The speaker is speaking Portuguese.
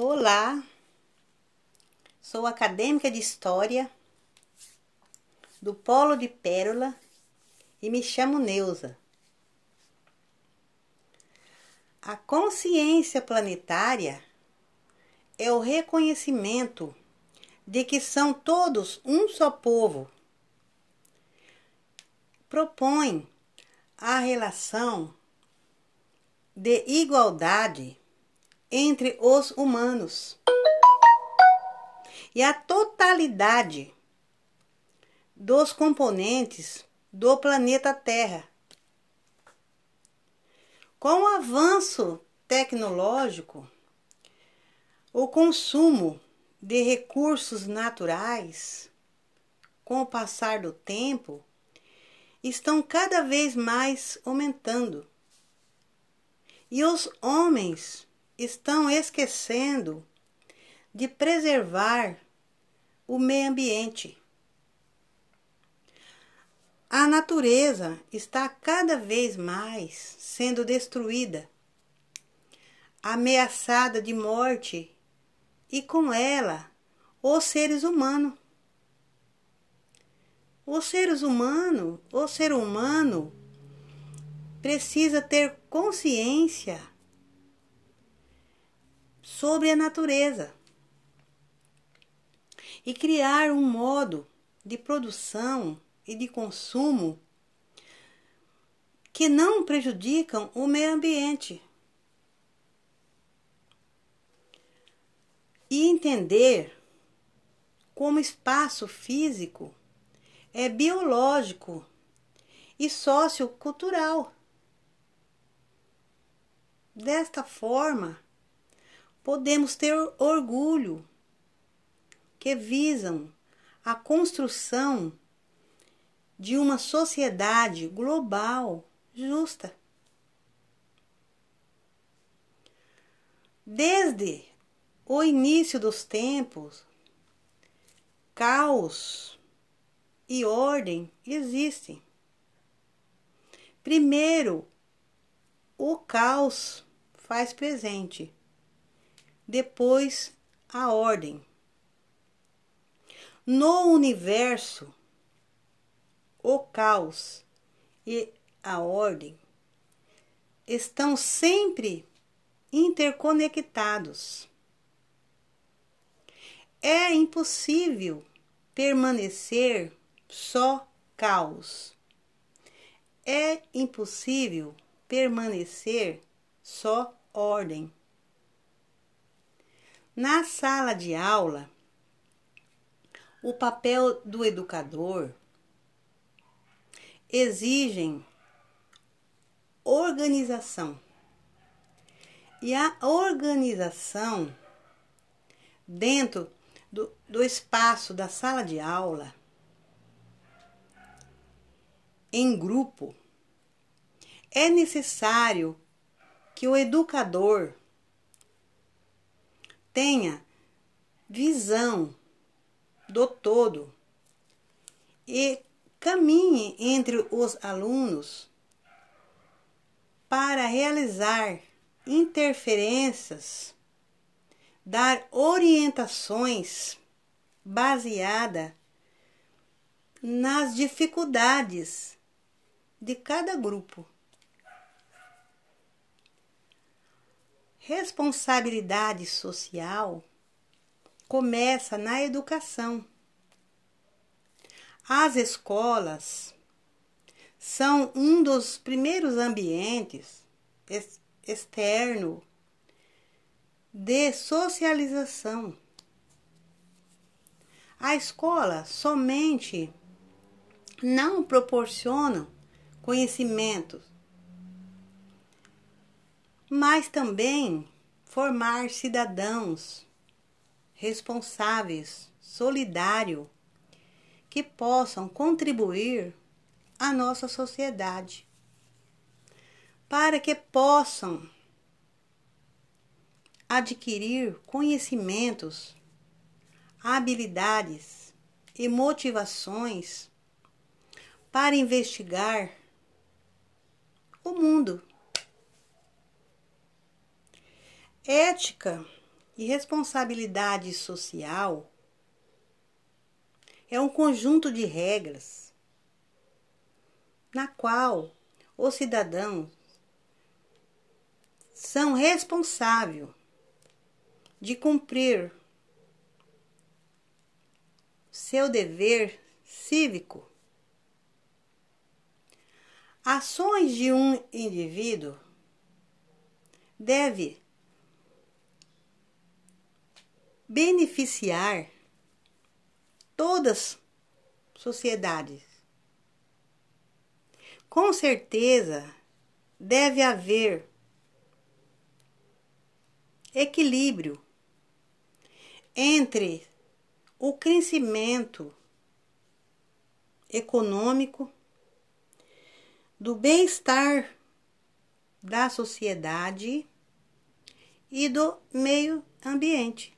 Olá, sou acadêmica de História do Polo de Pérola e me chamo Neuza. A consciência planetária é o reconhecimento de que são todos um só povo. Propõe a relação de igualdade entre os humanos e a totalidade dos componentes do planeta Terra. Com o avanço tecnológico, o consumo de recursos naturais, com o passar do tempo, estão cada vez mais aumentando. E os homens estão esquecendo de preservar o meio ambiente. A natureza está cada vez mais sendo destruída, ameaçada de morte e com ela os seres humanos. Os seres humanos, o ser humano precisa ter consciência sobre a natureza e criar um modo de produção e de consumo que não prejudicam o meio ambiente. E entender como espaço físico é biológico e sociocultural. Desta forma, podemos ter orgulho que visam a construção de uma sociedade global justa. Desde o início dos tempos, caos e ordem existem. Primeiro, o caos faz presente depois a ordem. No universo, o caos e a ordem estão sempre interconectados. É impossível permanecer só caos. É impossível permanecer só ordem. Na sala de aula, o papel do educador exigem organização. E a organização dentro do, do espaço da sala de aula, em grupo, é necessário que o educador tenha visão do todo e caminhe entre os alunos para realizar interferências, dar orientações baseada nas dificuldades de cada grupo. Responsabilidade social começa na educação. As escolas são um dos primeiros ambientes externo de socialização. A escola somente não proporciona conhecimentos mas também formar cidadãos responsáveis, solidários, que possam contribuir à nossa sociedade, para que possam adquirir conhecimentos, habilidades e motivações para investigar o mundo Ética E responsabilidade social é um conjunto de regras na qual os cidadãos são responsáveis de cumprir seu dever cívico. Ações de um indivíduo deve beneficiar todas as sociedades. Com certeza deve haver equilíbrio entre o crescimento econômico, do bem-estar da sociedade e do meio ambiente.